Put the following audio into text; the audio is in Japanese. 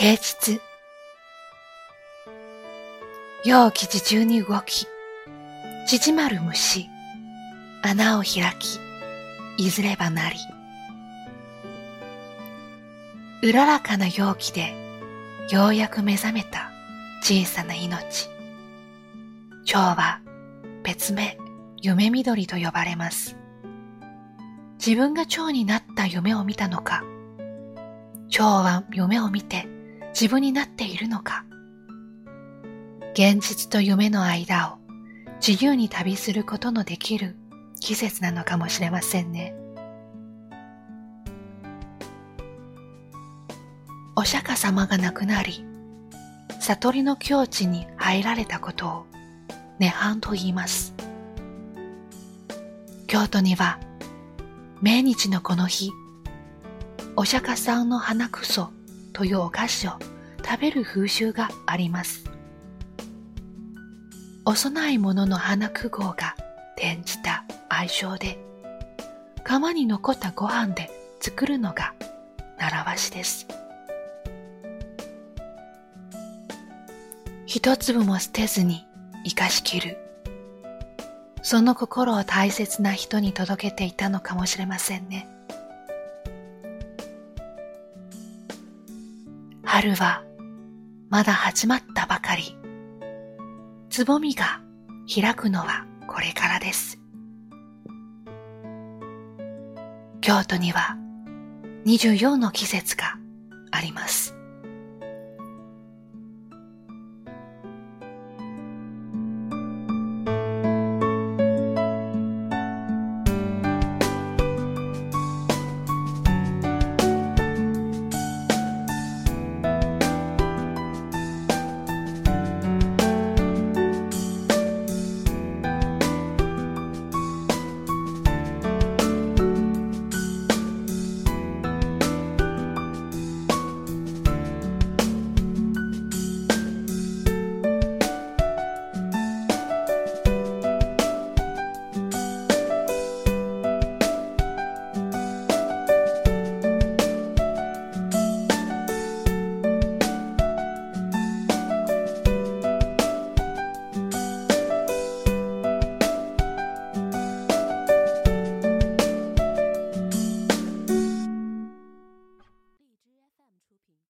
啓蟄陽気自重に動き、縮まる虫、穴を開き、いずればなり。うららかな陽気で、ようやく目覚めた小さな命。蝶は別名、夢緑と呼ばれます。自分が蝶になった夢を見たのか、蝶は夢を見て自分になっているのか、現実と夢の間を自由に旅することのできる季節なのかもしれませんね。お釈迦様が亡くなり、悟りの境地に入られたことを涅槃と言います。京都には、命日のこの日、お釈迦さんの花くそというお菓子を食べる風習があります。お供え物の花く号が転じた愛称で、釜に残ったご飯で作るのが習わしです。一粒も捨てずに生かしきる。その心を大切な人に届けていたのかもしれませんね。春はまだ始まったばかり。つぼみが開くのはこれからです。京都には24の季節があります。